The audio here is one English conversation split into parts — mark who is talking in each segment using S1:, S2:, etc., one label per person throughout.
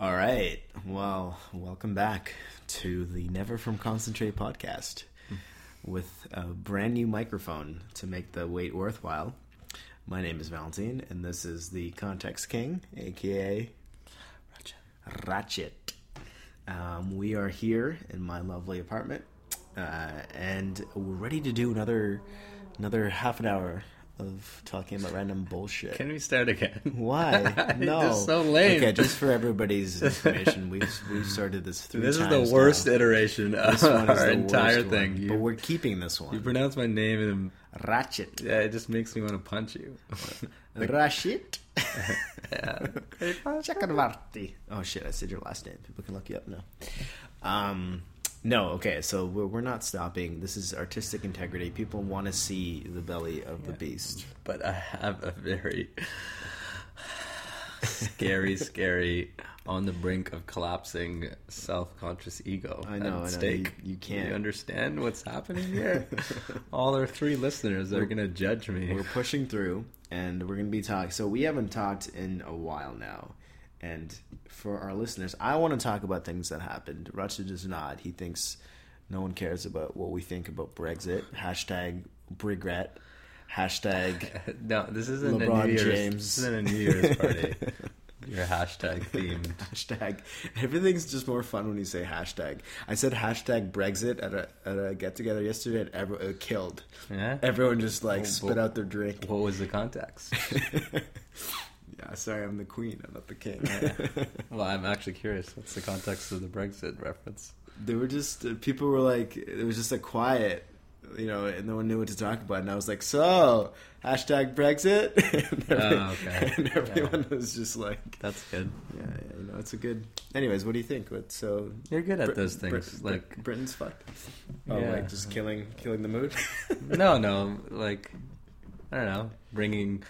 S1: All right. Well, welcome back to the Never From Concentrate podcast with a brand new microphone to make the wait worthwhile. My name is Valentine, and this is the Context King, aka Ratchet. Um, we are here in my lovely apartment, uh, and we're ready to do another another half an hour of talking about random bullshit.
S2: Can we start again?
S1: Why? No,
S2: This is so lame.
S1: Okay, just for everybody's information, we've we've started this three
S2: This is the worst
S1: now.
S2: iteration of our entire thing. You,
S1: but we're keeping this one.
S2: you pronounce my name and
S1: Ratchet.
S2: yeah, it just makes me want to punch you.
S1: Ratchet.
S2: yeah.
S1: Chakravarti. Oh shit! I said your last name. People can look you up now. Um, no, okay. So we're we're not stopping. This is artistic integrity. People want to see the belly of the beast.
S2: But I have a very scary, scary, on the brink of collapsing self-conscious ego.
S1: I know, I know. You- you can't.
S2: You understand what's happening here? All our three listeners are gonna judge me.
S1: We're pushing through, and we're going to be talking. So we haven't talked in a while now, and for our listeners, I want to talk about things that happened. Ratchet does not. He thinks no one cares about what we think about Brexit. Hashtag regret. Hashtag
S2: No, this isn't a
S1: LeBron
S2: New Year's.
S1: James.
S2: This isn't a New Year's party. Your hashtag themed.
S1: hashtag. Everything's just more fun when you say hashtag. I said hashtag Brexit at a at a get together yesterday, and everyone it uh, killed.
S2: Yeah.
S1: Everyone just like
S2: Oh,
S1: spit
S2: bo-
S1: out their drink.
S2: What was the context?
S1: Yeah, sorry, I'm the queen. I'm not the king.
S2: well, I'm actually curious. What's the context of the Brexit reference?
S1: they were just uh, people were like it was just a quiet you know and no one knew what to talk about and i was like so hashtag brexit and, every-
S2: Oh, okay.
S1: and everyone was just like
S2: That's good.
S1: yeah, yeah you know it's a good anyways what do you think what so
S2: You're good at
S1: Brit-
S2: those things.
S1: Brit-
S2: like,
S1: britain's fucked oh
S2: Yeah.
S1: like just killing killing the mood
S2: no, no, like, I don't know, bringing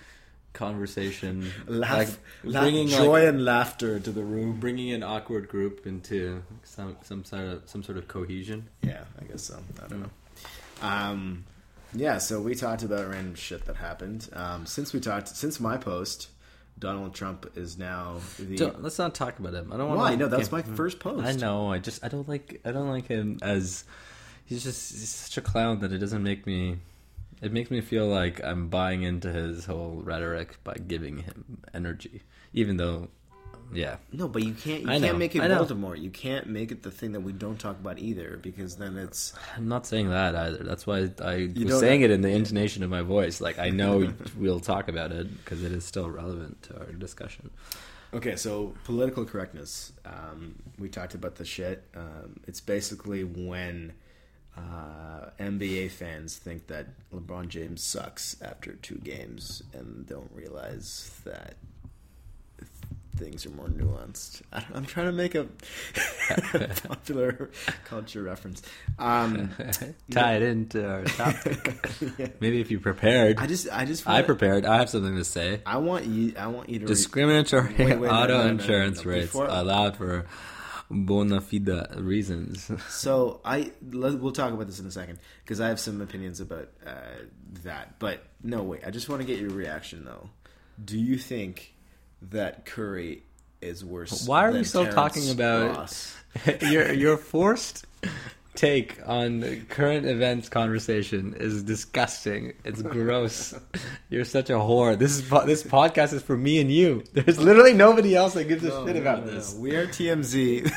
S2: conversation,
S1: laugh,
S2: like
S1: laugh
S2: bringing
S1: joy
S2: like,
S1: and laughter to the room
S2: bringing an awkward group into some some sort of some sort of cohesion.
S1: Yeah, I guess so. I don't know. Um, yeah, so we talked about random shit that happened. Um, since we talked, since my post, Donald Trump is now the.
S2: Don't, let's not talk about him. I don't want.
S1: Why? No, that's my first post.
S2: I know. I just I don't like I don't like him as he's just he's such a clown that it doesn't make me. It makes me feel like I'm buying into his whole rhetoric by giving him energy, even though, yeah,
S1: No, but you can't. You
S2: I
S1: can't
S2: know,
S1: make it. Baltimore. You can't make it the thing that we don't talk about either, because then it's.
S2: I'm not saying that either. That's why I was
S1: don't-
S2: saying it in the intonation of my voice. Like I know we'll talk about it because it is still relevant to our discussion.
S1: Okay, so political correctness. Um, we talked about the shit. Um, it's basically when uh, NBA fans think that LeBron James sucks after two games and don't realize that things are more nuanced. I, I'm trying to make a popular culture reference. Um,
S2: Tie it into our topic.
S1: yeah.
S2: Maybe if you prepared.
S1: I just, I just,
S2: I prepared. I have something to say.
S1: I want you, I want you to. re-
S2: Discriminatory
S1: Wait, wait, no,
S2: auto
S1: no, no, no,
S2: insurance rates
S1: Before-
S2: allowed for bona fide reasons.
S1: So I let, we'll talk about this in a second because I have some opinions about uh, that. But no, wait. I just want to get your reaction though. Do you think that Curry is worse?
S2: Why are we still
S1: Terrence
S2: talking about-
S1: Ross?
S2: your your forced take on the current events conversation is disgusting. It's gross. You're such a whore. This is this podcast is for me and you. There's literally nobody else that gives a
S1: No,
S2: shit about
S1: no,
S2: this.
S1: no. We are TMZ.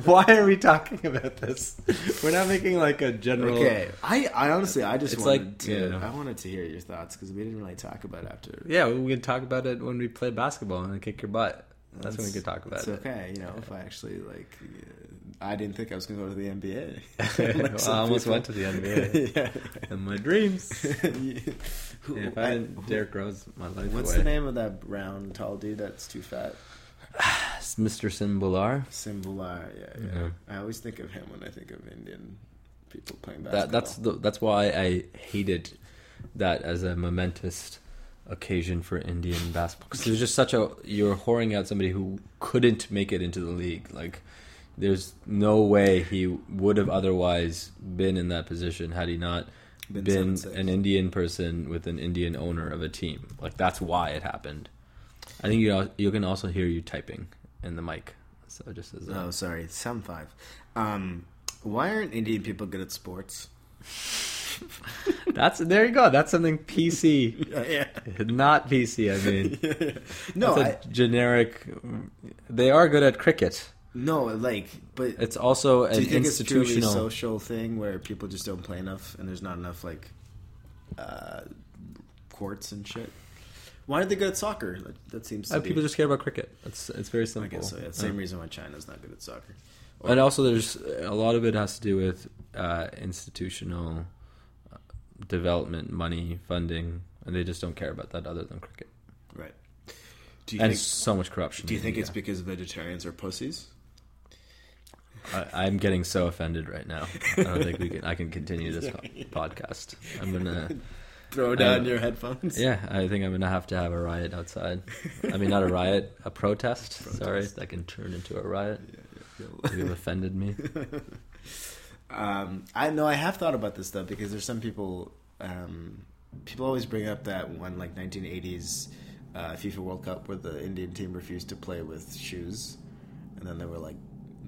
S2: Why are we talking about this? We're not making like a general.
S1: okay. I, I honestly, I just
S2: It's
S1: wanted
S2: like,
S1: to.
S2: yeah.
S1: I wanted to hear your thoughts because we didn't really talk about it after.
S2: Yeah, we could talk about it when we play basketball and kick your butt. That's, when we could talk about
S1: It's
S2: it.
S1: okay, you know. If I actually like, I didn't think I was going to go to the NBA.
S2: Well, I almost
S1: people.
S2: went to the NBA
S1: yeah.
S2: in my dreams.
S1: Who-
S2: if
S1: I-
S2: I Derrick Rose, my life
S1: What's
S2: away.
S1: the name of that brown tall dude that's too fat?
S2: Mr. Sim Bhullar.
S1: Simbular. Yeah, yeah,
S2: Yeah.
S1: I always think of him when I think of Indian people playing basketball.
S2: That that's the, that's why I hated that as a momentous occasion for Indian basketball because it was just such a you're whoring out somebody who couldn't make it into the league. Like, there's no way he would have otherwise been in that position had he not
S1: Been
S2: been, an Indian person with an Indian owner of a team. Like that's why it happened. I think you you can also hear you typing in the mic. So just as a,
S1: Oh, sorry, sound five. Um, why aren't Indian people good at sports?
S2: that's there you go. That's something PC,
S1: yeah.
S2: not PC. I mean,
S1: no,
S2: that's a
S1: I,
S2: generic. They are good at cricket.
S1: No, like, but
S2: It's also an
S1: you think it's purely a
S2: institutional.
S1: social thing where people just don't play enough and there's not enough like uh, courts and shit? Why are they good at soccer? That seems to
S2: Uh,
S1: be.
S2: people just care about cricket. It's it's very simple.
S1: I guess so. Yeah, same reason why China's not good at soccer. Or-
S2: And also, there's a lot of it has to do with uh, institutional uh, development, money, funding, and they just don't care about that other than cricket.
S1: right. Do you
S2: and
S1: think?
S2: so much corruption.
S1: Do you
S2: in
S1: think it's because vegetarians are pussies?
S2: I, I'm getting so offended right now. I don't think we can. I can continue this podcast. I'm gonna.
S1: Throw down
S2: Um,
S1: your headphones.
S2: Yeah, I think I'm gonna have to have a riot outside. I mean, not a riot, a protest. Sorry, that can turn into a riot. You've offended me.
S1: Um, I know I have thought about this though because there's some people. Um, people always bring up that one like 1980s uh, FIFA World Cup where the Indian team refused to play with shoes, and then they were like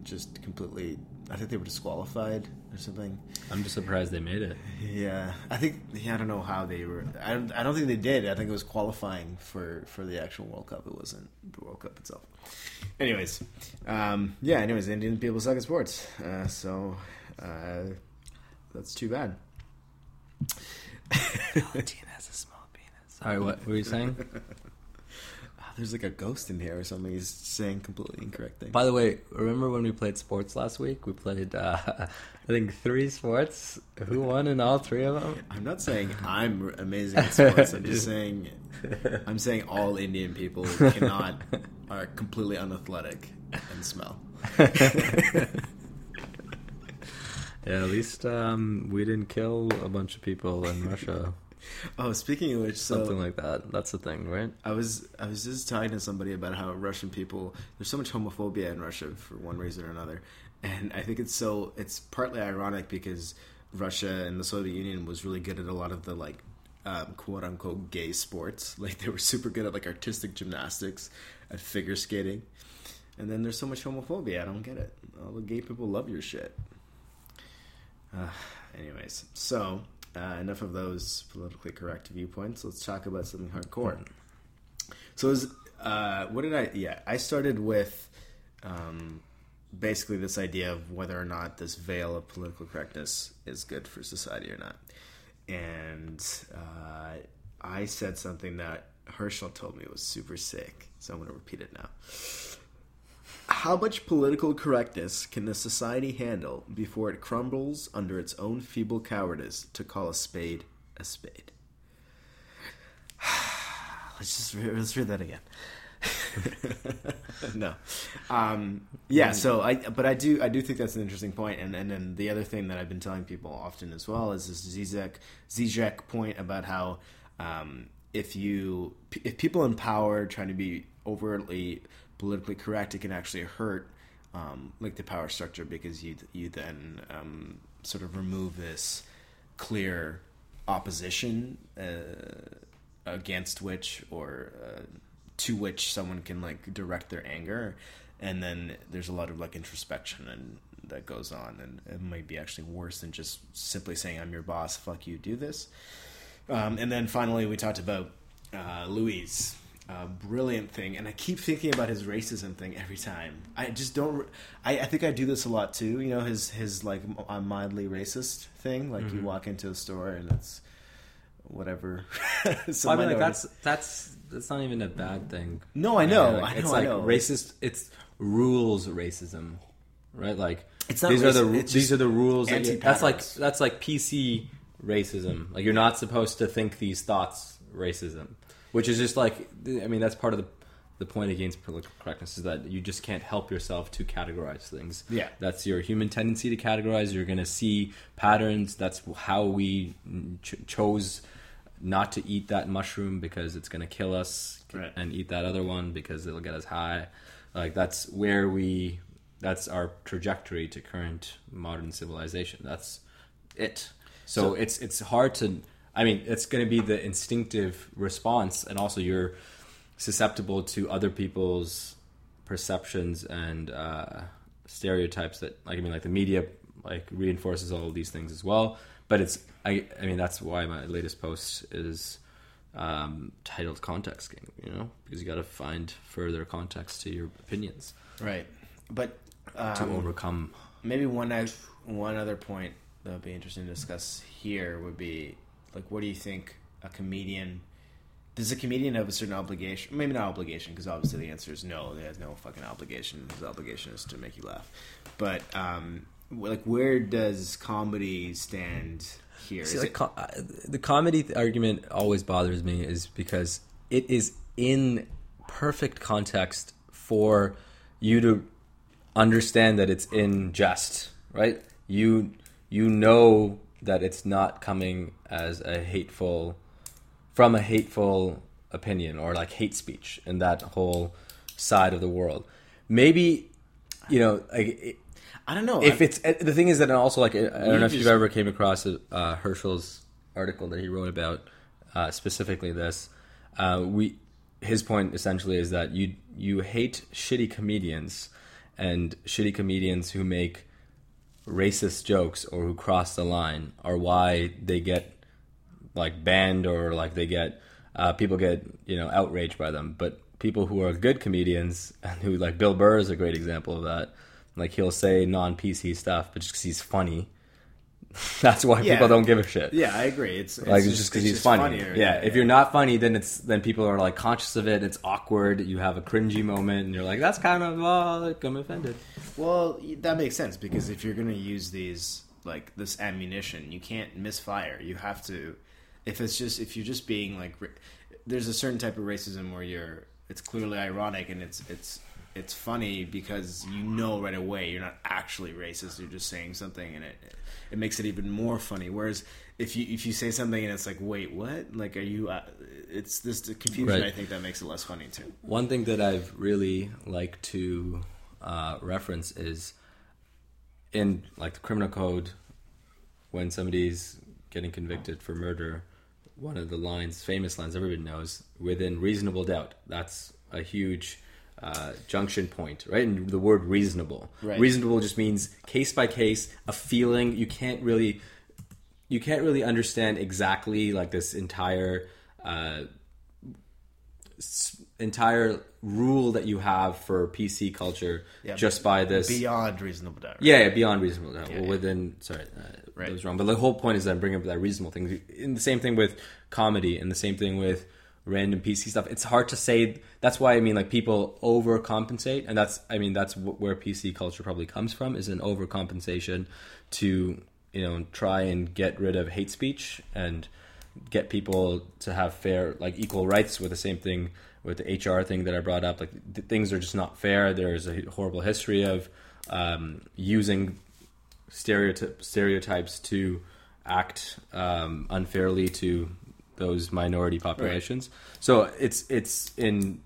S1: just completely. I think they were disqualified or something.
S2: I'm just surprised they made it.
S1: Yeah, I think yeah, I don't know how they were. I don't, I don't think they did. I think it was qualifying for for the actual World Cup. It wasn't the World Cup itself. Anyways, um, yeah. Anyways, Indian people suck at sports, uh, so uh, that's too bad.
S2: has a small penis. Sorry, what were you saying?
S1: There's like a ghost in here or something. He's saying completely incorrect things.
S2: By the way, remember when we played sports last week? We played, uh, I think, three sports. Who won in all three of them?
S1: I'm not saying I'm amazing at sports. I'm just saying I'm saying all Indian people cannot are completely unathletic and smell.
S2: Yeah, at least um, we didn't kill a bunch of people in Russia.
S1: Oh, speaking of which, so
S2: Something like that. That's the thing, right?
S1: I was I was just talking to somebody about how Russian people there's so much homophobia in Russia for one reason or another, and I think it's so it's partly ironic because Russia and the Soviet Union was really good at a lot of the like um, quote unquote gay sports. Like they were super good at like artistic gymnastics, at figure skating, and then there's so much homophobia. I don't get it. All the gay people love your shit. Uh, anyways, so uh, enough of those politically correct viewpoints. Let's talk about something hardcore. So, was, uh, what did I? Yeah, I started with um, basically this idea of whether or not this veil of political correctness is good for society or not. And uh, I said something that Herschel told me was super sick. So I'm going to repeat it now. How much political correctness can a society handle before it crumbles under its own feeble cowardice to call a spade a spade? let's just re- let's read that again. no, um, yeah. So I, but I do, I do think that's an interesting point. And and then the other thing that I've been telling people often as well is this Zizek Zizek point about how um, if you if people in power trying to be overtly politically correct, it can actually hurt um, like the power structure because you you then um, sort of remove this clear opposition uh, against which or uh, to which someone can like direct their anger. And then there's a lot of like introspection and that goes on and it might be actually worse than just simply saying i'm your boss fuck you do this. Um, and then finally we talked about uh, Louis's uh, brilliant thing and i keep thinking about his racism thing every time i just don't I, I think i do this a lot too you know his his like uh, mildly racist thing like you walk into a store and it's whatever some
S2: I mean, like that's that's that's not even a bad thing.
S1: No, I know,
S2: like,
S1: I
S2: it's
S1: know, I
S2: like
S1: know.
S2: racist. It's rules racism, right? Like
S1: It's not
S2: these are the
S1: it's
S2: these are the rules. That you, that's like that's like PC racism. Like you're not supposed to think these thoughts. Racism, which is just like I mean that's part of the the point against political correctness is that you just can't help yourself to categorize things.
S1: Yeah.
S2: that's your human tendency to categorize. You're going to see patterns. That's how we ch- chose not to eat that mushroom because it's going to kill us
S1: Right.
S2: and eat that other one because it'll get us high like that's where we that's our trajectory to current modern civilization that's it so,
S1: So-
S2: it's it's hard to i mean it's going to be the instinctive response and also you're susceptible to other people's perceptions and uh, stereotypes that like I mean like the media like reinforces all of these things as well. But it's I I mean that's why my latest post is um, titled "Context King." You know, because you got to find further context to your opinions
S1: Right. But
S2: to
S1: um,
S2: overcome.
S1: maybe one one other point that would be interesting to discuss here would be like, what do you think a comedian? Does a comedian have a certain obligation? Maybe not obligation, because obviously the answer is no. He has no fucking obligation. His obligation is to make you laugh. But um, like, where does comedy stand here?
S2: See,
S1: Is
S2: like
S1: it-
S2: co- uh, the comedy argument always bothers me is because it is in perfect context for you to understand that it's in jest, right? You you know that it's not coming as a hateful from a hateful opinion or like hate speech in that whole side of the world. Maybe you know, like it,
S1: I don't know.
S2: if
S1: I-
S2: it's the thing is that also like I don't know if
S1: just-
S2: you've ever came across uh, Herschel's article that he wrote about uh, specifically this. Uh, we his point essentially is that you you hate shitty comedians and shitty comedians who make racist jokes or who cross the line are why they get like banned or like they get uh, people get you know outraged by them. But people who are good comedians and who like bill burr is a great example of that. Like he'll say non-pc stuff but just because he's funny that's why
S1: Yeah.
S2: people don't give a shit
S1: yeah, I agree. It's, it's
S2: like it's just because he's funny.
S1: funnier.
S2: Yeah. if you're not funny, then it's then people are like conscious of it. It's awkward. You have a cringy moment, and you're like, "That's kind of well, like, I'm offended."
S1: Well, that makes sense because if you're going to use these like this ammunition, you can't misfire. You have to. If it's just if you're just being like, there's a certain type of racism where you're. It's clearly ironic and it's it's it's funny because you know right away you're not actually racist. You're just saying something and it it makes it even more funny. Whereas if you if you say something and it's like, wait, what? Like, are you? Uh, it's this the confusion.
S2: Right.
S1: I think that makes it less funny too.
S2: One thing that I've really liked to uh, reference is in like the criminal code when somebody's getting convicted for murder. One of the lines, famous lines, everybody knows, within reasonable doubt. That's a huge uh, junction point, right? And the word reasonable.
S1: Right.
S2: Reasonable just means case by case, a feeling. You can't really you can't really understand exactly like this entire uh, entire rule that you have for PC culture
S1: Yeah,
S2: just by this.
S1: Beyond reasonable doubt. right?
S2: yeah, yeah, beyond reasonable doubt. well,
S1: yeah.
S2: within sorry, uh,
S1: Right.
S2: that was wrong. But the whole point is that I'm bringing up that reasonable thing. In the same thing with comedy, and the same thing with random PC stuff. It's hard to say. That's why I mean, like people overcompensate, and that's I mean that's wh- where PC culture probably comes from is an overcompensation to you know try and get rid of hate speech and get people to have fair like equal rights with the same thing with the HR thing that I brought up like th- things are just not fair there's a horrible history of um, using stereotype stereotypes to act um, unfairly to those minority populations so it's it's in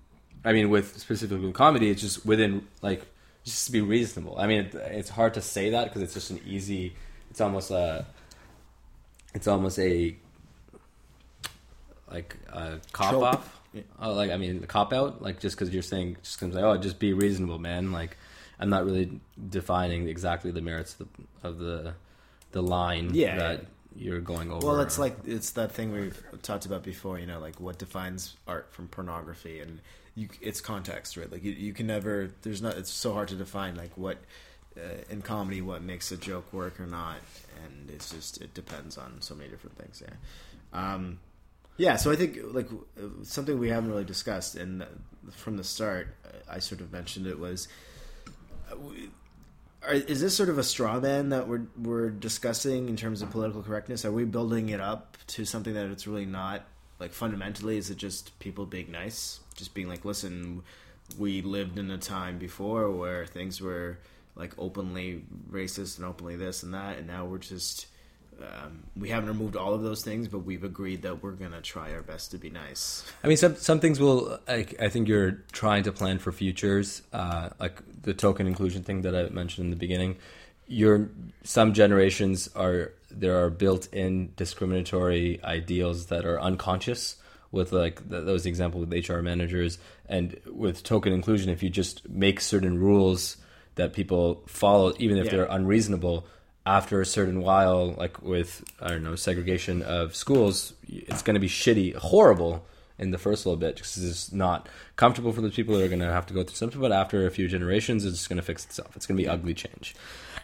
S2: I mean with specifically with comedy it's just within like just to be reasonable I mean it, it's hard to say that because it's just an easy it's almost a it's almost a like a cop
S1: Trope.
S2: off.
S1: Yeah.
S2: Uh, like I mean, a cop out. Like just because you're saying, just because like, oh, just be reasonable, man. Like I'm not really defining exactly the merits of the of the, the line
S1: Yeah.
S2: that you're going over.
S1: Well, it's like it's that thing we've talked about before. You know, like what defines art from pornography, and you, it's context, right? Like you, you can never. There's not. It's so hard to define like what uh, in comedy what makes a joke work or not, and it's just it depends on so many different things. Yeah, um, yeah. So I think like uh, something we haven't really discussed, and from the start, I sort of mentioned it was. Are, is this sort of a straw man that we're we're discussing in terms of political correctness? Are we building it up to something that it's really not? Like fundamentally, is it just people being nice, just being like, listen, we lived in a time before where things were like openly racist and openly this and that, and now we're just um, we haven't removed all of those things, but we've agreed that we're gonna try our best to be nice.
S2: I mean, some some things will. I, I think you're trying to plan for futures, uh, like the token inclusion thing that I mentioned in the beginning. Your some generations are there are built-in discriminatory ideals that are unconscious, with like th- those example with HR managers and with token inclusion. If you just make certain rules that people follow, even if
S1: Yeah.
S2: they're unreasonable, after a certain while, like with I don't know segregation of schools, it's going to be shitty, horrible in the first little bit because it's not comfortable for the people that are going to have to go through something. But after a few generations, it's going to fix itself. It's going to be ugly change.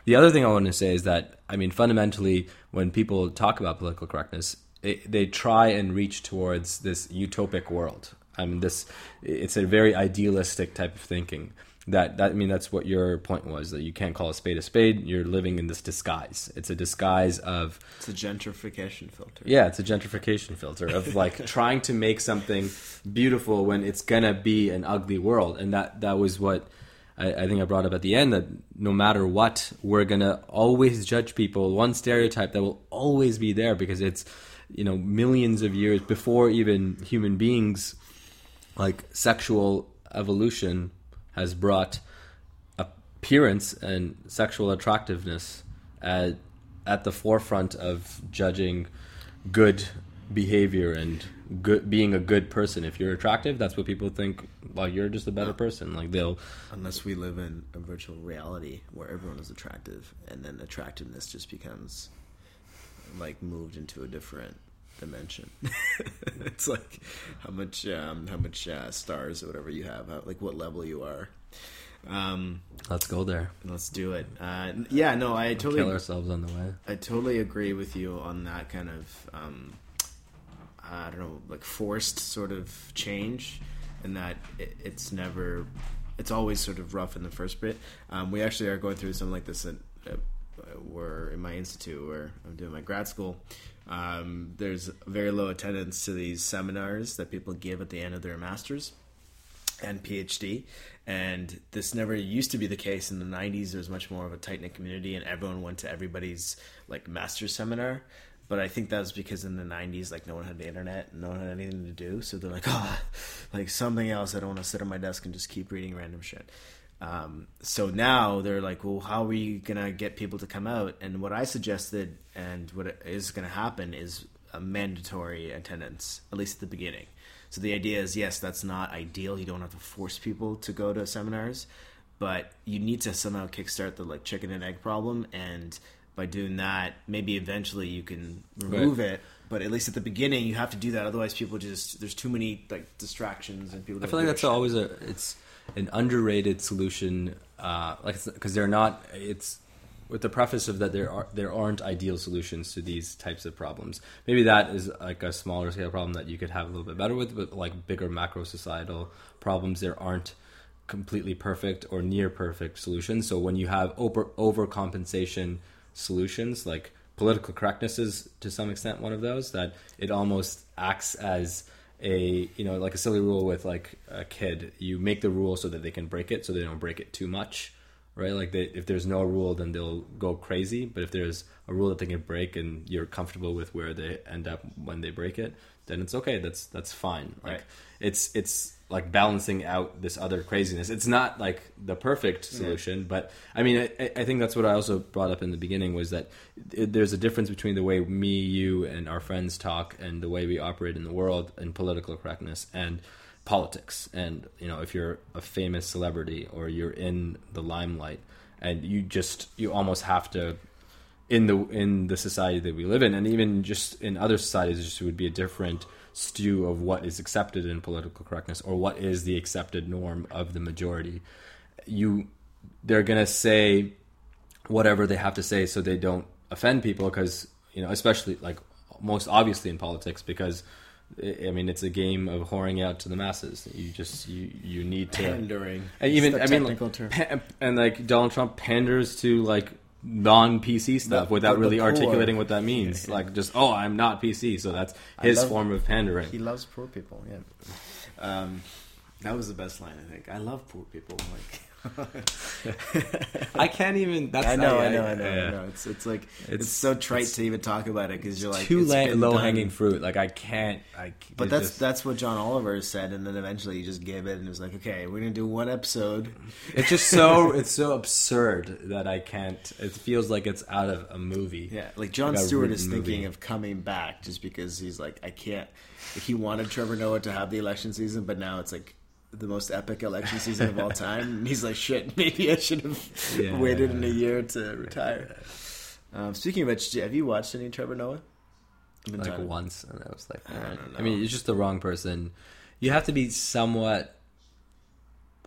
S2: The other thing I want to say is that I mean, fundamentally, when people talk about political correctness, it, they try and reach towards this utopic world. I mean, this it's a very idealistic type of thinking. That that I mean, that's what your point was that you can't call a spade a spade. You're living in this disguise. It's a disguise of
S1: It's a gentrification filter.
S2: yeah, it's a gentrification filter of like trying to make something beautiful when it's gonna be an ugly world, and that that was what I, I think I brought up at the end. That no matter what, we're gonna always judge people. One stereotype that will always be there because it's you know millions of years before even human beings, like sexual evolution has brought appearance and sexual attractiveness at at the forefront of judging good behavior and good being a good person. If you're attractive, that's what people think. Like you're just a better person. Like they'll
S1: Unless we live in a virtual reality where everyone is attractive, and then attractiveness just becomes like moved into a different dimension. it's like how much um, how much uh, stars or whatever you have, how, like what level you are. Um,
S2: let's go there.
S1: let's do it. Uh, yeah, no, I totally
S2: Kill ourselves on the way.
S1: I totally agree with you on that kind of um, I don't know, like forced sort of change, and that it, it's never, it's always sort of rough in the first bit. Um, we actually are going through something like this at, uh, we're in my institute where I'm doing my grad school. Um, there's very low attendance to these seminars that people give at the end of their masters and PhD. And this never used to be the case in the 90s. There was much more of a tight knit community, and everyone went to everybody's like master's seminar. But I think that was because in the 90s, like no one had the internet, no one had anything to do. So they're like, oh, like something else. I don't want to sit on my desk and just keep reading random shit. Um, so now they're like, well, how are we gonna get people to come out? And what I suggested, and what is gonna happen, is a mandatory attendance, at least at the beginning. So the idea is, yes, that's not ideal. You don't have to force people to go to seminars, but you need to somehow kickstart the like chicken and egg problem. And by doing that, maybe eventually you can remove it. But at least at the beginning, you have to do that. Otherwise, people just there's too many like distractions and people.
S2: I feel like that's
S1: shit.
S2: always a it's an underrated solution. Uh, like because they're not. It's with the preface of that there are there aren't ideal solutions to these types of problems. Maybe that is like a smaller scale problem that you could have a little bit better with, but like bigger macro societal problems, there aren't completely perfect or near perfect solutions. So when you have over overcompensation solutions, like political correctness is to some extent one of those that it almost acts as a you know like a silly rule with like a kid. You make the rule so that they can break it so they don't break it too much right? Like they, if there's no rule then they'll go crazy. But if there's a rule that they can break and you're comfortable with where they end up when they break it then it's okay. That's that's fine. Like
S1: Right.
S2: it's it's like balancing out this other craziness. It's not like the perfect solution but i mean I, I think that's what i also brought up in the beginning was that it, there's a difference between the way me you and our friends talk and the way we operate in the world in political correctness and politics. And you know if you're a famous celebrity or you're in the limelight and you just you almost have to in the in the society that we live in, and even just in other societies, it just would be a different stew of what is accepted in political correctness or what is the accepted norm of the majority. You, they're gonna say whatever they have to say so they don't offend people, because you know, especially like most obviously in politics, because I mean, it's a game of whoring out to the masses. You just you you need to
S1: pandering.
S2: and even I mean, like,
S1: term.
S2: pa- and like Donald Trump panders to like non PC stuff
S1: The-
S2: without
S1: the
S2: really
S1: poor.
S2: articulating what that means.
S1: Yeah, yeah.
S2: Like just oh, I'm not PC, so that's his
S1: love-
S2: form of pandering.
S1: He loves poor people. Yeah. Um, that was the best line. I think. I love poor people. Like
S2: I can't even. That's
S1: I know,
S2: I,
S1: I know, I know,
S2: yeah.
S1: I know. It's it's like it's,
S2: It's-
S1: so trite to even talk about it because you're like
S2: Too
S1: it's
S2: la- low
S1: done.
S2: hanging fruit. Like I can't. I.
S1: But that's
S2: just-
S1: that's what John Oliver said, and then eventually he just gave it and was like, "Okay, we're gonna do one episode."
S2: It's just so it's so absurd that I can't. It feels like it's out of a movie.
S1: Yeah, like Jon
S2: Like
S1: Stewart is
S2: written
S1: thinking
S2: movie.
S1: of coming back just because he's like, I can't. He wanted Trevor Noah to have the election season, but now it's like the most epic election season of all time. And he's like, shit, maybe I should have
S2: Yeah.
S1: waited in a year to retire. Um, speaking of which, have you watched any Trevor Noah?
S2: Like once, and I was like,
S1: I
S2: I mean, you're just the wrong person. You have to be somewhat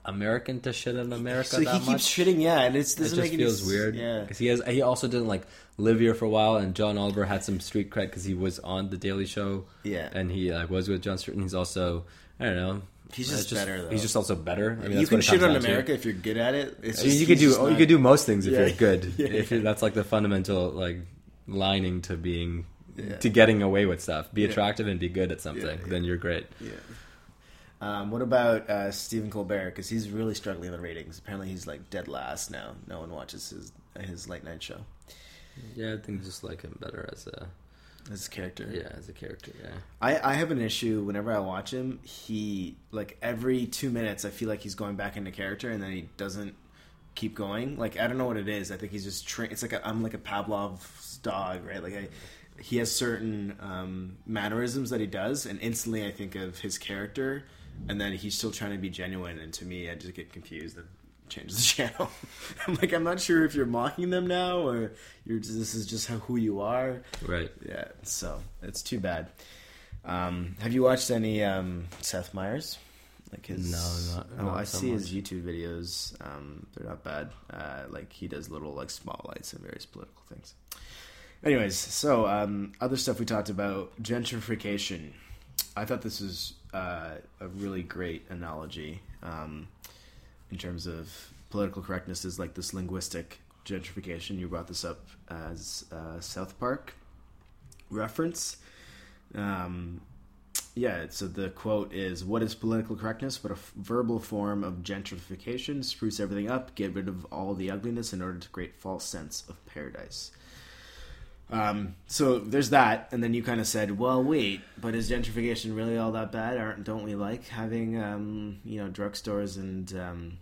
S2: American to shit in America.
S1: So he keeps
S2: much.
S1: shitting, yeah, and it's
S2: It just
S1: make any
S2: feels
S1: s-
S2: weird.
S1: Yeah,
S2: because he has. He also didn't like live here for a while, and John Oliver had some street cred because he was on the Daily Show.
S1: Yeah.
S2: and he like was with Jon Stewart, and he's also I don't know.
S1: He's
S2: uh,
S1: just better, though.
S2: He's just also better. I mean,
S1: you can shit on
S2: down to.
S1: America if you're good at it. It's
S2: I mean,
S1: just,
S2: you could do
S1: just
S2: you could do most things if
S1: Yeah.
S2: you're good.
S1: Yeah.
S2: If you're, that's like the fundamental like lining to being
S1: Yeah.
S2: to getting away with stuff. Be attractive and be good at something. Then you're great.
S1: Yeah. Um, what about uh, Stephen Colbert? Because he's really struggling with the ratings. Apparently, he's like dead last now. No one watches his his late night show.
S2: Yeah, I think just like him better as a
S1: His character.
S2: yeah as a character. Yeah.
S1: I, I have an issue whenever I watch him. He like every two minutes, I feel like he's going back into character, and then he doesn't keep going. Like I don't know what it is. I think he's just tra- it's like a, I'm like a Pavlov's dog, right? Like I, he has certain um, mannerisms that he does, and instantly I think of his character, and then he's still trying to be genuine, and to me, I just get confused and change the channel. I'm like, I'm not sure if you're mocking them now or you're just, this is just how, who you are.
S2: Right.
S1: Yeah, so it's too bad. Um, have you watched any um, Seth Meyers? Like his
S2: No, not-
S1: oh,
S2: not
S1: I
S2: so
S1: see his. YouTube videos. Um, they're not bad. Uh, like he does little like spotlights and various political things. Anyways, so um, other stuff we talked about gentrification. I thought this was uh, a really great analogy um, in terms of political correctness. Is like this linguistic gentrification. You brought this up as uh, South Park reference. Um, yeah, so the quote is What is political correctness but a f- verbal form of gentrification? Spruce everything up, get rid of all the ugliness in order to create false sense of paradise. Um, so there's that, and then you kind of said, "Well, wait, but is gentrification really all that bad? Aren't don't we like having um, you know drugstores and um,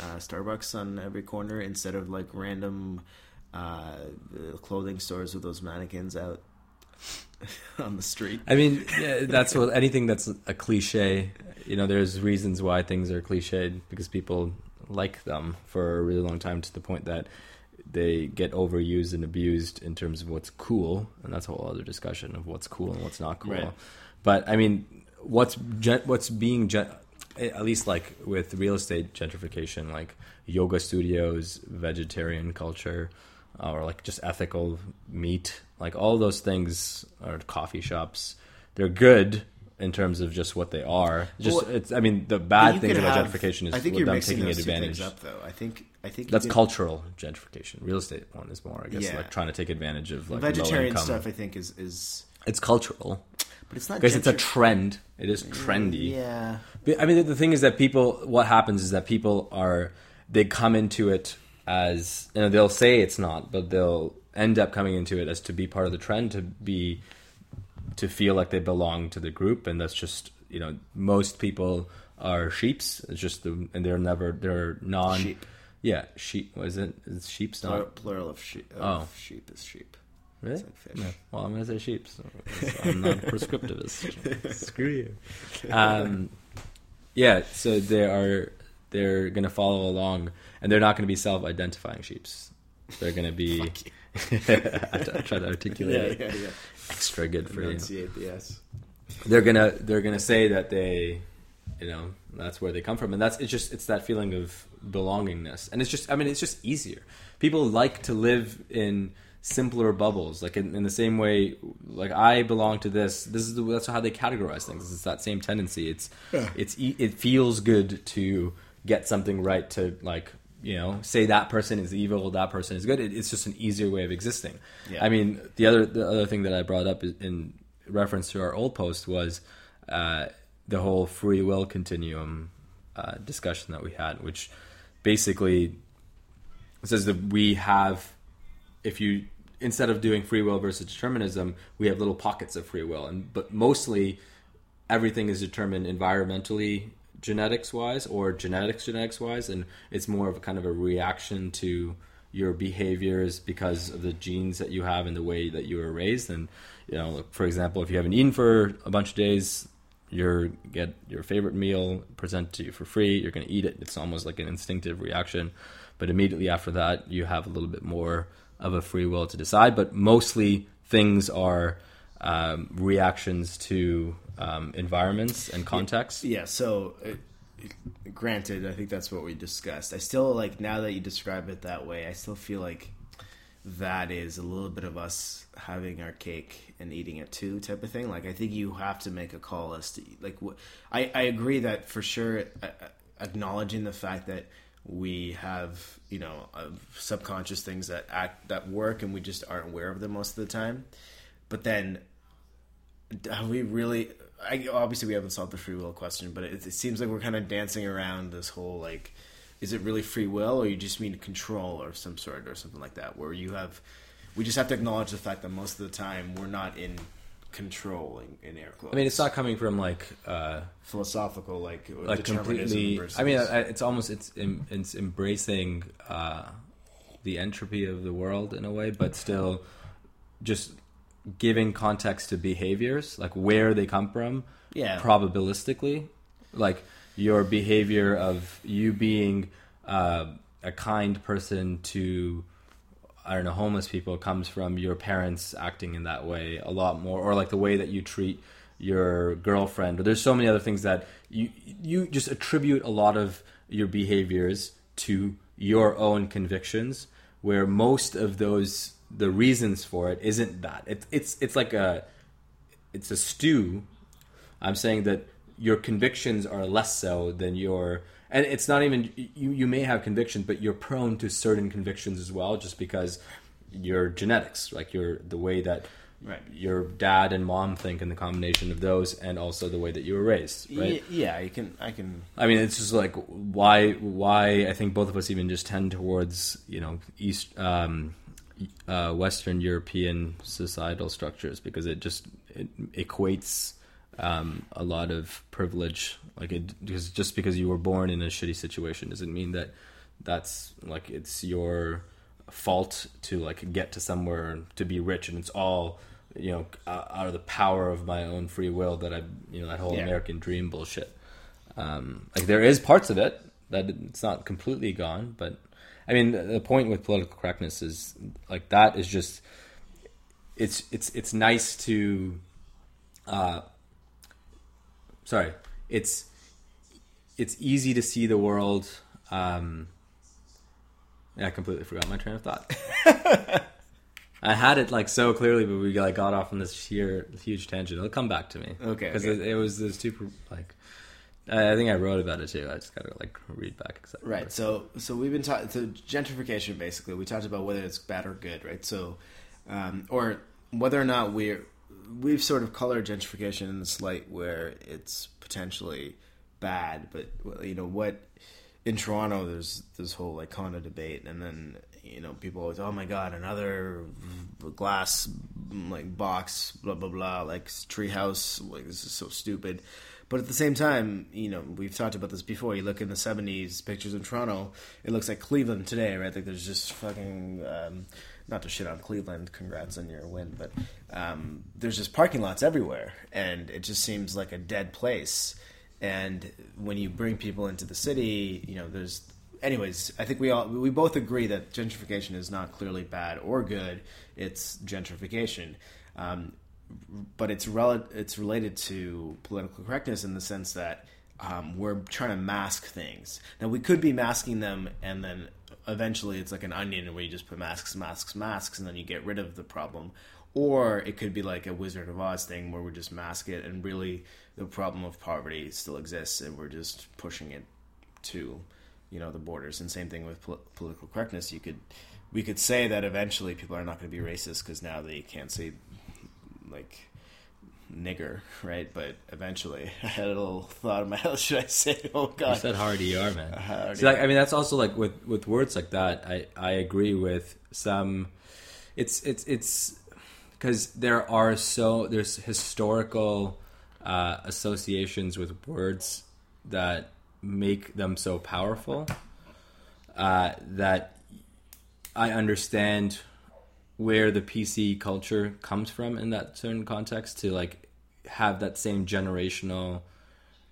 S1: uh, Starbucks on every corner instead of like random uh, clothing stores with those mannequins out on the street?"
S2: I mean, yeah, that's what anything that's a cliche. You know, there's reasons why things are cliched because people like them for a really long time to the point that they get overused and abused in terms of what's cool, and that's a whole other discussion of what's cool and what's not cool.
S1: Right.
S2: But I mean, what's gen- what's being gen- at least like with real estate gentrification, like yoga studios, vegetarian culture, uh, or like just ethical meat, like all those things are coffee shops. They're good in terms of just what they are. Just
S1: Well,
S2: it's. I mean, the bad
S1: you
S2: things about
S1: have-
S2: gentrification is
S1: I think you're mixing
S2: taking
S1: those two
S2: advantage.
S1: things up, though. I think I think
S2: That's cultural gentrification. Real estate one is more, I guess,
S1: Yeah.
S2: like trying to take advantage of like
S1: vegetarian stuff. I think is is,
S2: It's cultural
S1: but it's not
S2: because it's a trend. It is trendy.
S1: Mm, yeah,
S2: But, I mean, the thing is that people. What happens is that people are they come into it as you know they'll say it's not, but they'll end up coming into it as to be part of the trend to be to feel like they belong to the group, and that's just you know most people are sheeps. It's just the and they're never they're non
S1: Sheep.
S2: Yeah, sheep. Was it? Is sheep's
S1: plural,
S2: not
S1: plural of sheep.
S2: Oh.
S1: Sheep is sheep.
S2: really?
S1: It's like fish.
S2: Yeah. Well, I'm gonna say sheep. So I'm not prescriptivist. Screw you. Um, yeah. So they are they're gonna follow along, and they're not gonna be self-identifying sheeps. They're gonna be. I try to articulate
S1: Yeah,
S2: it
S1: yeah, yeah.
S2: extra good for you.
S1: Enunciate the S.
S2: They're gonna they're gonna say that they, you know, that's where they come from, and that's it's just it's that feeling of belongingness, and it's just I mean it's just easier. People like to live in simpler bubbles, like in, in the same way, like I belong to this. This is the, that's how they categorize things. It's that same tendency. It's it's e- it feels good to get something right to like you know say that person is evil, that person is good. It, it's just an easier way of existing.
S1: Yeah.
S2: I mean, the other the other thing that I brought up in reference to our old post was uh, the whole free will continuum uh, discussion that we had, which basically it says that we have if you instead of doing free will versus determinism, we have little pockets of free will, and but mostly everything is determined environmentally genetics wise or genetics genetics wise and it's more of a kind of a reaction to your behaviors because of the genes that you have and the way that you were raised. And you know for example if you haven't eaten for a bunch of days you get your favorite meal presented to you for free you're going to eat it it's almost like an instinctive reaction but immediately after that you have a little bit more of a free will to decide but mostly things are um, reactions to um, environments and contexts.
S1: Yeah. So, uh, granted, I think that's what we discussed. I still like now that you describe it that way. I still feel like that is a little bit of us having our cake and eating it too, type of thing. Like I think you have to make a call as to like I I agree that for sure. Uh, acknowledging the fact that we have you know uh, subconscious things that act that work and we just aren't aware of them most of the time but then are we really I, obviously we haven't solved the free will question, but it, it seems like we're kind of dancing around this whole like, is it really free will, or you just mean control or some sort or something like that, where you have, we just have to acknowledge the fact that most of the time we're not in control in, in air quotes.
S2: I mean, it's not coming from like uh,
S1: philosophical, like
S2: like completely. Versus... I mean, it's almost it's it's embracing uh, the entropy of the world in a way, but still just giving context to behaviors, like where they come from,
S1: yeah,
S2: probabilistically, like your behavior of you being uh, a kind person to I don't know homeless people comes from your parents acting in that way a lot more, or like the way that you treat your girlfriend. Or there's so many other things that you you just attribute a lot of your behaviors to your own convictions, where most of those the reasons for it isn't that. It's it's it's like a it's a stew. I'm saying that your convictions are less so than your and it's not even you you may have convictions but you're prone to certain convictions as well just because your genetics like your the way that
S1: right.
S2: your dad and mom think and the combination of those and also the way that you were raised right
S1: yeah you can i can
S2: i mean it's just like why why i think both of us even just tend towards you know east um uh, Western European societal structures because it just it equates um, a lot of privilege. Like it because just because you were born in a shitty situation doesn't mean that that's like it's your fault to like get to somewhere to be rich and it's all you know out of the power of my own free will that I you know that whole yeah. American dream bullshit. Um, like there is parts of it that it's not completely gone, but I mean, the point with political correctness is like that is just it's it's it's nice to uh sorry it's it's easy to see the world um i completely forgot my train of thought i had it like so clearly but we like got off on this sheer huge tangent it'll come back to me
S1: okay
S2: because
S1: okay.
S2: it, it, was this super like I think I wrote about it too. I just gotta like read back.
S1: Exactly. Right. So so we've been talking. So gentrification, basically, we talked about whether it's bad or good, right? So, um, or whether or not we're we've sort of colored gentrification in this light where it's potentially bad, but you know what? In Toronto, there's this whole like condo debate, and then you know people always, oh my god, another glass like box, blah blah blah, like treehouse, like this is so stupid but at the same time, you know, we've talked about this before. You look in the '70s pictures of Toronto; it looks like Cleveland today, right? Like there's just fucking. Um, not to shit on Cleveland, congrats on your win, but um, there's just parking lots everywhere, and it just seems like a dead place. And when you bring people into the city, you know, there's anyways, I think we all we both agree that gentrification is not clearly bad or good. It's gentrification. Um, but it's rel- it's related to political correctness in the sense that um, we're trying to mask things. Now we could be masking them, and then eventually it's like an onion where you just put masks, masks, masks, and then you get rid of the problem. Or it could be like a Wizard of Oz thing where we just mask it, and really the problem of poverty still exists, and we're just pushing it to, you know, the borders. And same thing with pol- political correctness. You could, we could say that eventually people are not going to be racist because now they can't say like nigger, right? But eventually, I had a little thought in my head: should I say, "Oh God"?
S2: You said hard ER, man.
S1: Hard
S2: See, like, I mean, that's also like with with words like that. I I agree with some. It's it's it's because there are so there's historical uh, associations with words that make them so powerful uh, that I understand where the PC culture comes from in that certain context to like have that same generational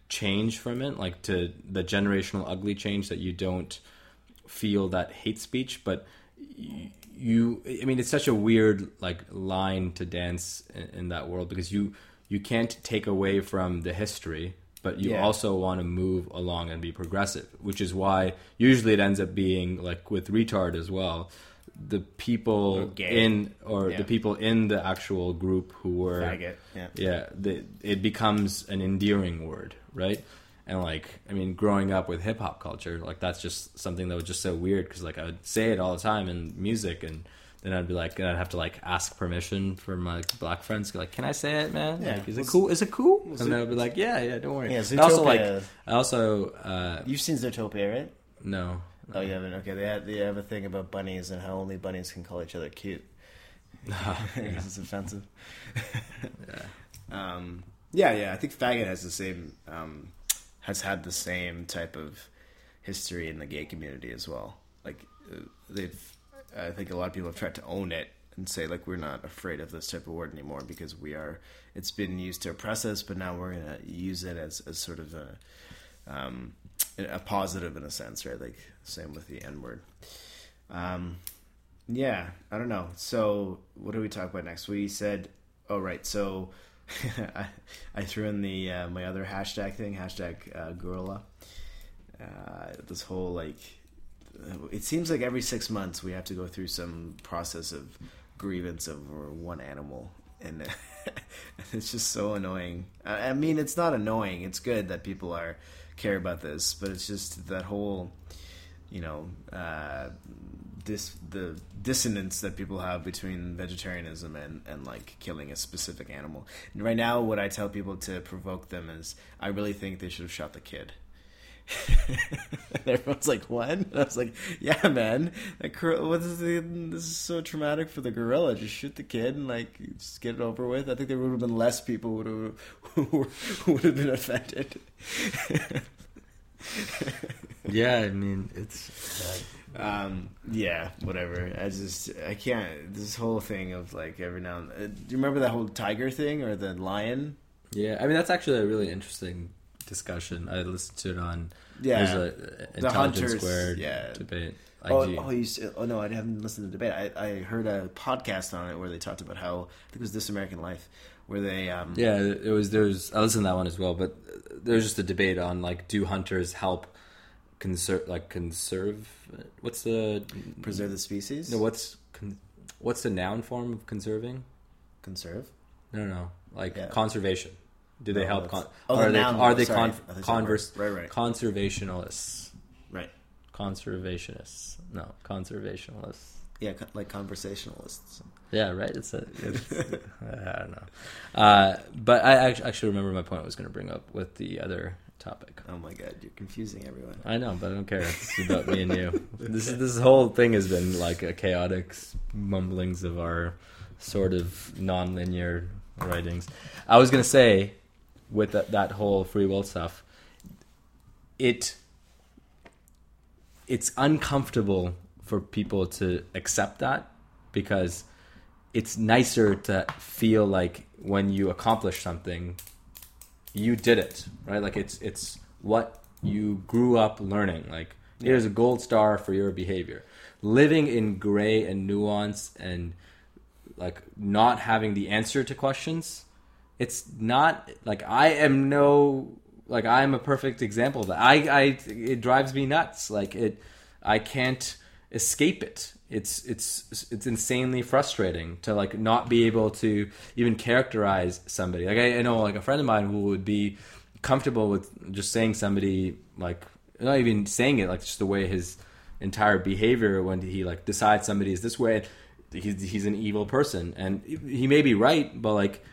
S2: change from it, like to the generational ugly change that you don't feel that hate speech, but you, I mean, it's such a weird like line to dance in, in that world because you you can't take away from the history but you
S1: Yeah.
S2: also want to move along and be progressive, which is why usually it ends up being like with retard as well. The people
S1: Or
S2: in or
S1: Yeah.
S2: the people in the actual group who were
S1: Faggot. Yeah.
S2: yeah, the, it becomes an endearing word, right? And like, I mean, growing up with hip hop culture, like that's just something that was just so weird because like I would say it all the time in music, and then I'd be like, and I'd have to like ask permission for my black friends, like, can I say it, man?
S1: Yeah.
S2: Like, is it cool? Is it cool? And
S1: Zoot-
S2: I'd be like, yeah, yeah, don't worry.
S1: Yeah,
S2: And also like,
S1: Zootopia.
S2: I also uh,
S1: You've seen Zootopia, right?
S2: no,
S1: Oh, you haven't. Okay, they have, they have a thing about bunnies and how only bunnies can call each other cute. Because it's offensive.
S2: yeah.
S1: Um, yeah, yeah. I think faggot has the same um, has had the same type of history in the gay community as well. Like uh, they've, I think a lot of people have tried to own it and say like we're not afraid of this type of word anymore because we are. It's been used to oppress us, but now we're gonna use it as as sort of a um, a positive in a sense, right? Like same with the N word. Um, yeah, I don't know. So, what do we talk about next? We said, oh right. So, I, I threw in the uh, my other hashtag thing, hashtag uh, gorilla. Uh, this whole like, it seems like every six months we have to go through some process of grievance over one animal, and it's just so annoying. I, I mean, it's not annoying. It's good that people are care about this, but it's just that whole, you know, uh, this the dissonance that people have between vegetarianism and, and like killing a specific animal. And right now, what I tell people to provoke them is, I really think they should have shot the kid. and everyone's like, "What?" And I was like, "Yeah, man. Gor- what is the, this is so traumatic for the gorilla. Just shoot the kid and like just get it over with." I think there would have been less people would have would have been offended.
S2: yeah. I mean, it's
S1: Um, yeah, whatever. I just I can't. This whole thing of like every now and uh, do you remember that whole tiger thing or the lion?
S2: yeah. I mean, that's actually a really interesting discussion. I listened to it on
S1: Yeah,
S2: There's a
S1: The
S2: intelligence
S1: hunters,
S2: squared
S1: yeah.
S2: debate.
S1: Oh,
S2: IG.
S1: oh, you, oh no, I haven't listened to the debate. I, I heard a podcast on it where they talked about how I think it was This American Life, where they um
S2: Yeah, it was. There's. I listened to that one as well, but there's just a debate on like, do hunters help conserve, like conserve? What's the
S1: preserve the species.
S2: No, what's con, what's the noun form of conserving?
S1: conserve.
S2: No, no, no. like
S1: Yeah.
S2: conservation. Do they
S1: No,
S2: help? Con-
S1: oh,
S2: are they are they
S1: sorry.
S2: con-
S1: I thought you said
S2: converse.
S1: Right, right.
S2: conservationists?
S1: Right.
S2: Conservationists. No, conservationalists.
S1: Yeah, like conversationalists.
S2: Yeah, right. It's a. It's, I don't know, uh, but I act- actually remember my point I was going to bring up with the other topic.
S1: Oh my god, you're confusing everyone.
S2: I know, but I don't care. It's about me and you. This this whole thing has been like a chaotic mumblings of our sort of non-linear writings. I was gonna say with that, that whole free will stuff, it it's uncomfortable for people to accept that because it's nicer to feel like when you accomplish something you did it right? Like it's it's what you grew up learning. Like here's a gold star for your behavior. Living in gray and nuance and like not having the answer to questions it's not like i am no like i'm a perfect example of that. I i it drives me nuts. Like it i can't escape it. It's it's it's insanely frustrating to like not be able to even characterize somebody. Like i, I know like a friend of mine who would be comfortable with just saying somebody like not even saying it like just the way his entire behavior when he like decides somebody is this way he's he's an evil person. And he may be right but like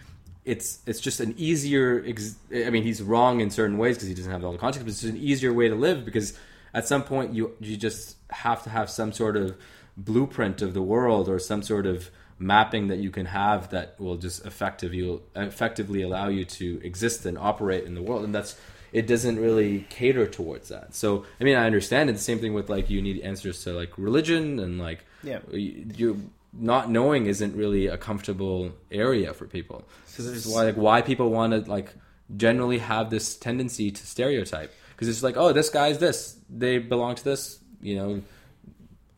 S2: it's it's just an easier. Ex- I mean, he's wrong in certain ways because he doesn't have all the context, but it's just an easier way to live because at some point you you just have to have some sort of blueprint of the world or some sort of mapping that you can have that will just effectively effectively allow you to exist and operate in the world and that's it doesn't really cater towards that so i mean i understand it's the same thing with like you need answers to like religion and like
S1: Yeah.
S2: you, you not knowing isn't really a comfortable area for people so this is why like why people want to like generally have this tendency to stereotype because it's like oh this guy's this they belong to this you know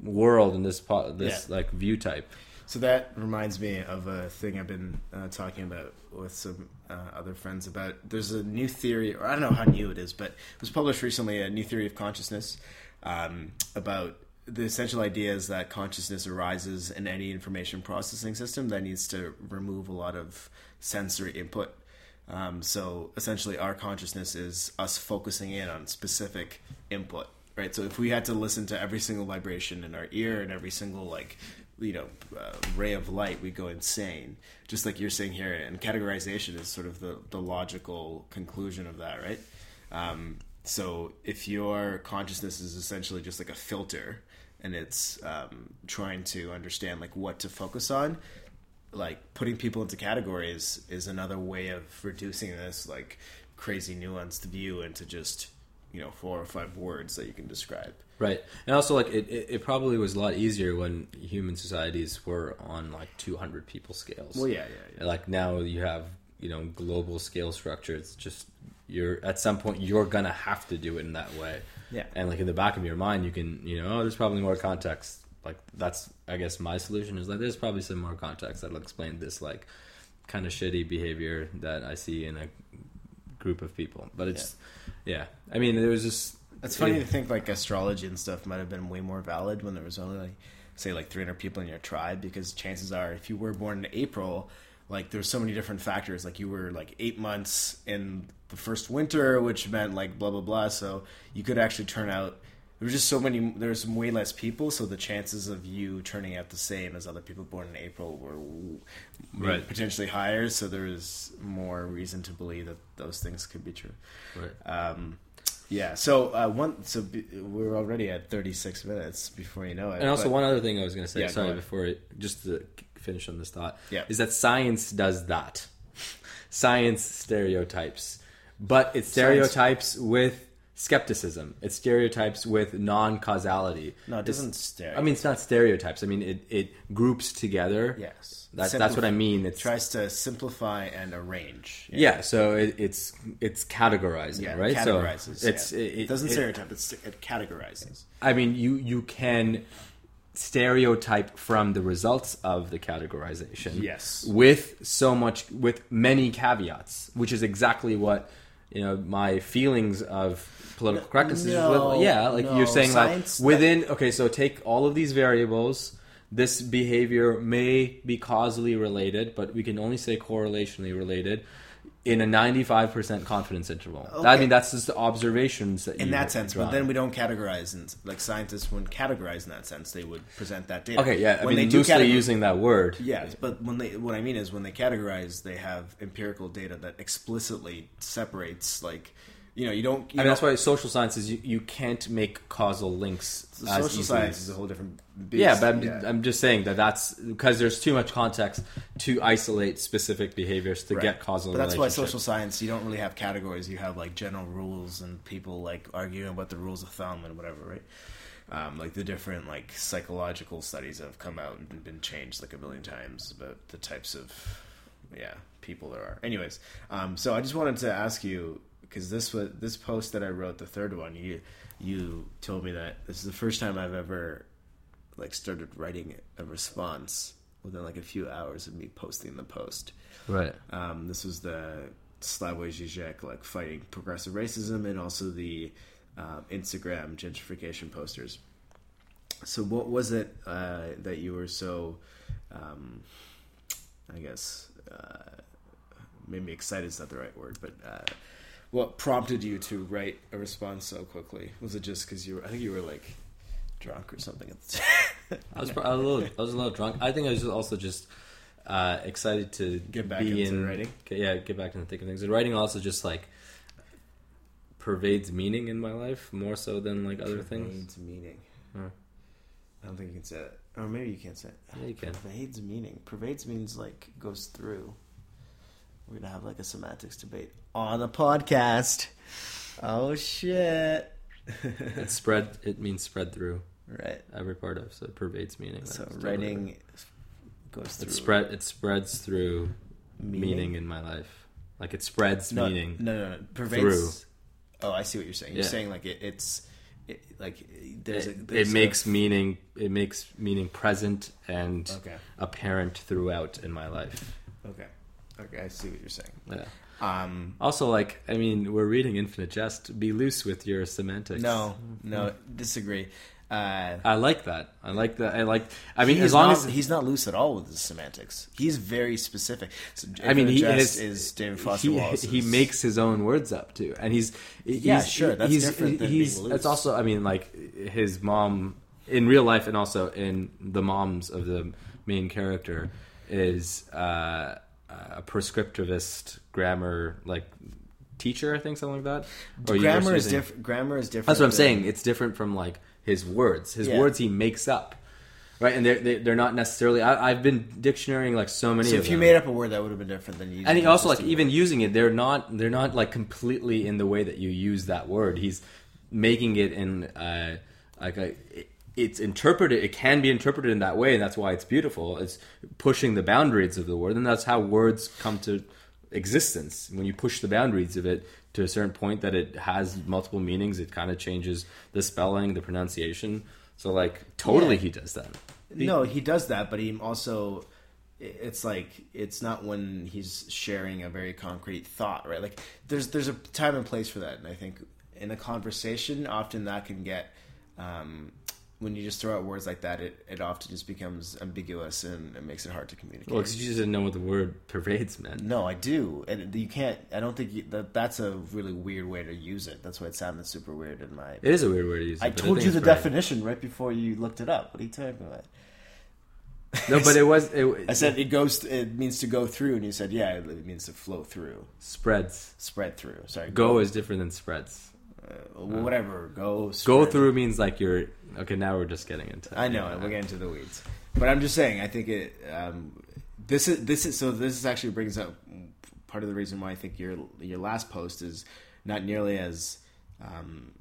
S2: world and this po- this
S1: Yeah.
S2: like view type
S1: So that reminds me of a thing I've been uh, talking about with some uh, other friends about. There's a new theory, or I don't know how new it is, but it was published recently. A new theory of consciousness um, about the essential idea is that consciousness arises in any information processing system that needs to remove a lot of sensory input. Um, so essentially, our consciousness is us focusing in on specific input, right? So if we had to listen to every single vibration in our ear and every single like you know uh, ray of light, we'd go insane. Just like you're saying here, and categorization is sort of the the logical conclusion of that, right? Um, so if your consciousness is essentially just like a filter, and it's um, trying to understand like what to focus on, like putting people into categories is another way of reducing this like crazy nuanced view into just you know four or five words that you can describe.
S2: Right, and also like it, it, it probably was a lot easier when human societies were on like 200 people scales.
S1: Well, yeah, yeah, yeah.
S2: Like now you have you know global scale structure. It's just you're at some point you're gonna have to do it in that way.
S1: Yeah.
S2: and like in the back of your mind, you can you know oh there's probably more context. Like that's I guess my solution is like there's probably some more context that'll explain this like kind of shitty behavior that I see in a group of people. But it's yeah, I mean there was just
S1: It's funny to think like astrology and stuff might have been way more valid when there was only like say like 300 people in your tribe because chances are if you were born in April like there's so many different factors like you were like 8 months in the first winter which meant like blah blah blah so you could actually turn out there was just so many there's way less people so the chances of you turning out the same as other people born in April were
S2: Right.
S1: potentially higher so there's more reason to believe that those things could be true
S2: right.
S1: um, yeah. So uh, one. So b- we're already at thirty six minutes before you know it.
S2: And also,
S1: but-
S2: one other thing I was going to say,
S1: Yeah,
S2: sorry, before it, just to finish on this thought,
S1: Yeah.
S2: is that science does that. Science stereotypes, but it stereotypes with skepticism. It stereotypes with non-causality.
S1: No, it doesn't stare.
S2: I mean, it's not stereotypes. I mean, it, it groups together.
S1: yes.
S2: That's that's what I mean. It
S1: tries to simplify and arrange.
S2: yeah. So it, it's it's categorizing,
S1: Yeah.
S2: right?
S1: Categorizes.
S2: So it's
S1: yeah.
S2: it,
S1: it, doesn't
S2: it-
S1: stereotype. It's, it categorizes.
S2: I mean, you you can stereotype from the results of the categorization.
S1: Yes.
S2: With so much, with many caveats, which is exactly what you know my feelings of political correctness is.
S1: no,
S2: with- yeah, like
S1: no,
S2: you're saying,
S1: science-
S2: like within. Okay, so take all of these variables. This behavior may be causally related, but we can only say correlationally related. In a ninety-five percent confidence interval. I mean, that's just the observations that
S1: In that sense,
S2: draw.
S1: but then we don't categorize, and like scientists wouldn't categorize in that sense. They would present that data.
S2: Okay, yeah, I
S1: When
S2: mean,
S1: they do
S2: loosely
S1: categor-
S2: using that word.
S1: Yes, but when they what I mean is when they categorize, they have empirical data that explicitly separates like you know you don't. You
S2: I mean, that's
S1: don't-
S2: why social sciences you, you can't make causal links. as
S1: social
S2: easily.
S1: science is a whole different. Beast.
S2: Yeah, but I'm,
S1: Yeah.
S2: I'm just saying that that's because there's too much context to isolate specific behaviors to
S1: Right.
S2: get causal.
S1: But that's why social science you don't really have categories. You have like general rules and people like arguing about the rules of thumb and whatever, right? Um, like the different like psychological studies have come out and been changed like a million times about the types of yeah people there are. Anyways, um, so I just wanted to ask you because this was this post that I wrote, the third one, you you told me that this is the first time I've ever like started writing a response within like a few hours of me posting the post.
S2: right?
S1: Um, this was the Slavoj Žižek like fighting progressive racism and also the um, Instagram gentrification posters. So, what was it uh, that you were so, um, I guess, uh, maybe excited is not the right word, but uh, what prompted you to write a response so quickly? Was it just because you were, I think you were like drunk or something at the time?
S2: I was, pro- I was a little, I was a little drunk. I think I was also just uh, excited to
S1: Get back
S2: be
S1: into
S2: in
S1: writing?
S2: Yeah, get back into the thick of things. And writing also just like pervades meaning in my life more so than like other things.
S1: Pervades meaning.
S2: Huh.
S1: I don't think you can say it. Or maybe you can't say it.
S2: Yeah, you can.
S1: Pervades meaning. Pervades means like goes through. We're gonna have like a semantics debate on the podcast. Oh shit.
S2: It spread. It means spread through
S1: right.
S2: every part of. So it pervades meaning.
S1: So writing goes through
S2: It spread. It spreads through meaning, in my life. Like it spreads
S1: no,
S2: meaning.
S1: No, no, no. Pervades.
S2: through.
S1: Oh, I see what you're saying. You're
S2: Yeah.
S1: saying like it, it's it, like there's a
S2: it,
S1: there's
S2: it makes meaning. It makes meaning present and
S1: okay.
S2: apparent throughout in my life.
S1: Okay. Okay, I see what you're saying.
S2: Yeah.
S1: Um,
S2: Also, like I mean, we're reading Infinite Jest. Be loose with your semantics.
S1: no, no, disagree. Uh,
S2: I like that. I like that. I like. I mean, as long
S1: not,
S2: as
S1: he's not loose at all with his semantics. He's very specific. So
S2: I mean, he is,
S1: David Foster
S2: he, he makes his own words up too, and he's, he's
S1: Yeah, sure, that's
S2: he's,
S1: different than
S2: he's,
S1: being loose.
S2: It's also, I mean, like his mom in real life, and also in the moms of the main character is uh, a prescriptivist grammar like teacher, I think, something like that. Or
S1: grammar is different. Grammar is different.
S2: That's what I'm saying. It's different from like his words. His
S1: Yeah.
S2: words he makes up, right? And they're they, they're not necessarily. I, I've been dictionarying like so many.
S1: So if you made up a word, that would have been different than using.
S2: and he also like even using it they're not they're not like completely in the way that you use that word he's making it in uh like a it's interpreted it can be interpreted in that way and that's why it's beautiful it's pushing the boundaries of the word and that's how words come to existence when you push the boundaries of it to a certain point that it has multiple meanings it kind of changes the spelling the pronunciation so like totally
S1: Yeah.
S2: he does that
S1: No, he does that, but he also it's like it's not when he's sharing a very concrete thought, right? Like there's there's a time and place for that, and I think in a conversation, often that can get um, when you just throw out words like that, it, it often just becomes ambiguous and it makes it hard to communicate.
S2: well because you just didn't know what the word pervades meant
S1: no, I do, and you can't. I don't think you, that that's a really weird way to use it. That's why it sounded super weird in my.
S2: it is a weird word to use
S1: it.
S2: I
S1: told
S2: think
S1: you the definition right before you looked it up. What are you talking about?
S2: No, but it was it,
S1: I said it goes. It means to go through, and you said, "Yeah, it means to flow through,
S2: spreads.
S1: spread through." Sorry,
S2: Go is different than spreads.
S1: Uh, whatever. Go
S2: Go through means like you're okay. Now we're just getting into.
S1: I know we're getting to the weeds, but I'm just saying. I think it. Um, this is this is so. This is actually brings up part of the reason why I think your your last post is not nearly as. Um,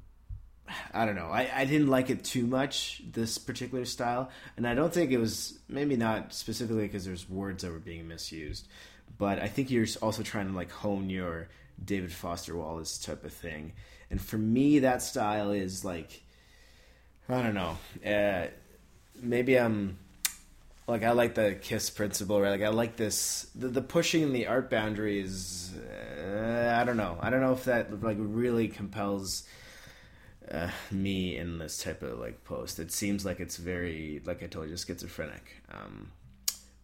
S1: I don't know. I, I didn't like it too much, this particular style. And I don't think it was, maybe not specifically because there's words that were being misused. But I think you're also trying to like hone your David Foster Wallace type of thing. And for me, that style is like, I don't know. Uh, maybe I'm like I like the KISS principle, right? Like I like this the, the pushing the art boundaries. Uh, I don't know. I don't know if that like really compels uh, me in this type of like post. It seems like it's very like I told you, schizophrenic. Um,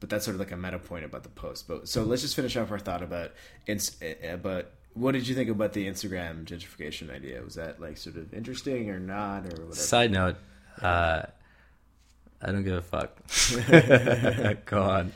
S1: but that's sort of like a meta point about the post. But so let's just finish off our thought about ins- uh, about what did you think about the Instagram gentrification idea? Was that like sort of interesting or not or whatever?
S2: Side note, uh, I don't give a fuck. Go on.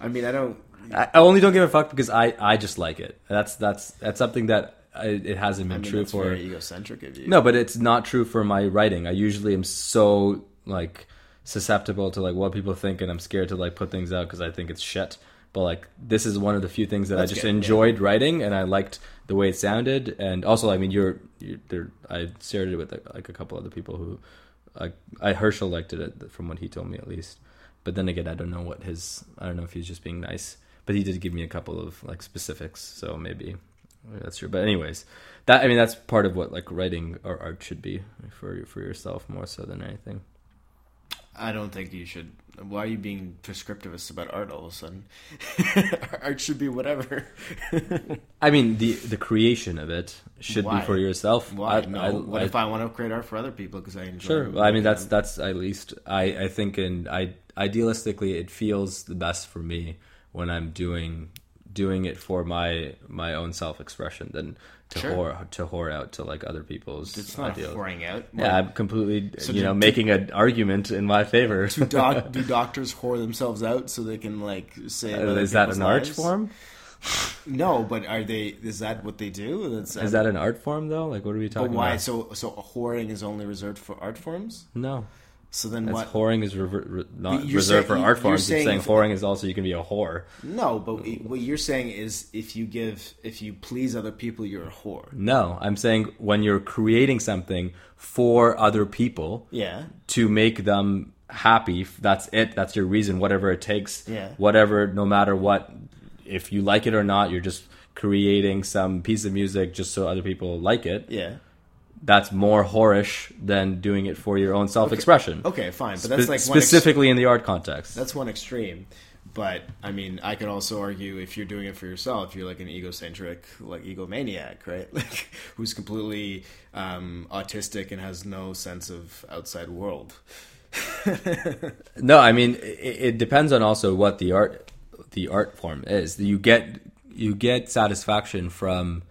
S1: I mean, I don't.
S2: I I only don't give a fuck because I, I just like it. That's that's that's something that I, it hasn't
S1: I
S2: been
S1: mean,
S2: true
S1: that's
S2: for.
S1: very egocentric of you.
S2: No, but it's not true for my writing. I usually am so like susceptible to like what people think, and I'm scared to like put things out because I think it's shit. But like this is one of the few things that
S1: That's
S2: I just
S1: good, yeah.
S2: enjoyed writing, and I liked the way it sounded. And also, I mean, you're, you're there. I shared it with like a couple other people who, I, I Herschel liked it uh, from what he told me at least. But then again, I don't know what his. I don't know if he's just being nice. But he did give me a couple of like specifics, so maybe that's true. But anyways, that I mean that's part of what like writing or art should be for for yourself more so than anything.
S1: I don't think you should. Why are you being prescriptivist about art all of a sudden? art should be whatever.
S2: I mean the the creation of it should
S1: Why?
S2: be for yourself.
S1: Why?
S2: I,
S1: no.
S2: I-
S1: what
S2: I-
S1: if I want to create art for other people because I enjoy?
S2: Sure. Well, I mean, that's
S1: at
S2: that's at least I I think, and I idealistically, it feels the best for me when I'm doing doing it for my my own self expression than to
S1: Sure.
S2: whore to whore out to like other people's
S1: It's not
S2: ideals.
S1: pouring out.
S2: Yeah, I'm completely
S1: So
S2: you
S1: do-
S2: know
S1: do-
S2: making an argument in my favor.
S1: do, doc, do doctors whore themselves out so they can like say
S2: Uh, is that an art form?
S1: No, but are they? Is that what they do? That's,
S2: Is that an art form though? Like, what are we
S1: But
S2: talking
S1: why?
S2: about?
S1: So so whoring is only reserved for art forms.
S2: No,
S1: So then
S2: that's
S1: what?
S2: whoring is rever- re- not reserved
S1: saying-
S2: for art forms. You're
S1: saying
S2: saying whoring is also you can be a whore.
S1: No, but what you're saying is if you give, if you please other people, you're a whore.
S2: No, I'm saying when you're creating something for other people
S1: Yeah.
S2: to make them happy, that's it. That's your reason. Whatever it takes.
S1: Yeah.
S2: Whatever, no matter what, if you like it or not, you're just creating some piece of music just so other people like it.
S1: Yeah.
S2: That's more whorish than doing it for your own self-expression.
S1: Okay, fine, but that's
S2: Spe-
S1: like one ex-
S2: specifically in the art context.
S1: that's one extreme. But I mean, I could also argue if you're doing it for yourself, you're like an egocentric, like egomaniac, right? Like who's completely um, autistic and has no sense of outside world.
S2: No, I mean it, it depends on also what the art the art form is. You get you get satisfaction from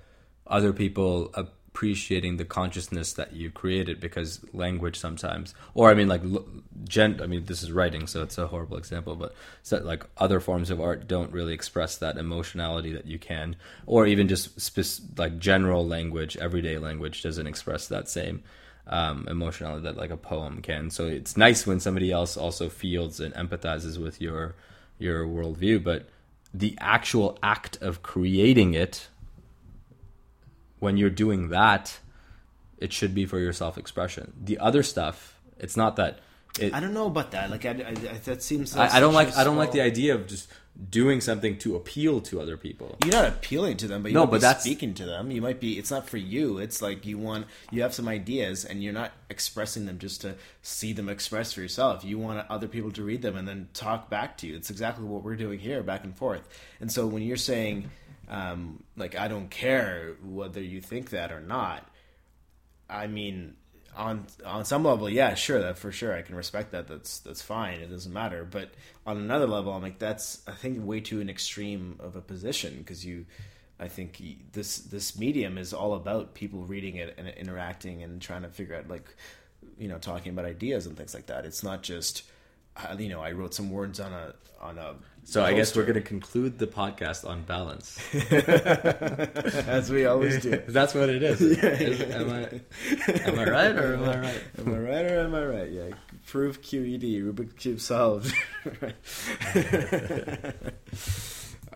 S2: other people appreciating the consciousness that you created because language sometimes, or I mean like gen. I mean this is writing, so it's a horrible example, but so, like other forms of art don't really express that emotionality that you can, or even just like general language, everyday language doesn't express that same um, emotionality that like a poem can. So it's nice when somebody else also feels and empathizes with your your worldview, but the actual act of creating it, when you're doing that, it should be for your self expression. The other stuff, it's not that. It,
S1: I don't know about that. Like, I, I, I- that seems.
S2: I, I don't like I don't like the idea of just doing something to appeal to other people.
S1: You're not appealing to them, but you
S2: No, but that's-
S1: speaking to them. You might be. It's not for you. It's like you want. You have some ideas, and you're not expressing them just to see them expressed for yourself. You want other people to read them and then talk back to you. It's exactly what we're doing here, back and forth. And so when you're saying, um, like, I don't care whether you think that or not. I mean, on on some level, yeah, sure, that for sure, I can respect that. That's that's fine. It doesn't matter. But on another level, I'm like, that's I think way too an extreme of a position because you, I think this this medium is all about people reading it and interacting and trying to figure out like, you know, talking about ideas and things like that. It's not just, you know, I wrote some words on a on a.
S2: So I guess we're going to conclude the podcast on balance.
S1: as we always do.
S2: That's what it is. Is- am I am I right or am I right?
S1: Am I right or am I right? Yeah. Proof QED, Rubik's Cube solved.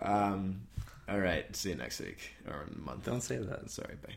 S1: Um, all right. See you next week or month.
S2: Don't say that.
S1: Sorry. Bye.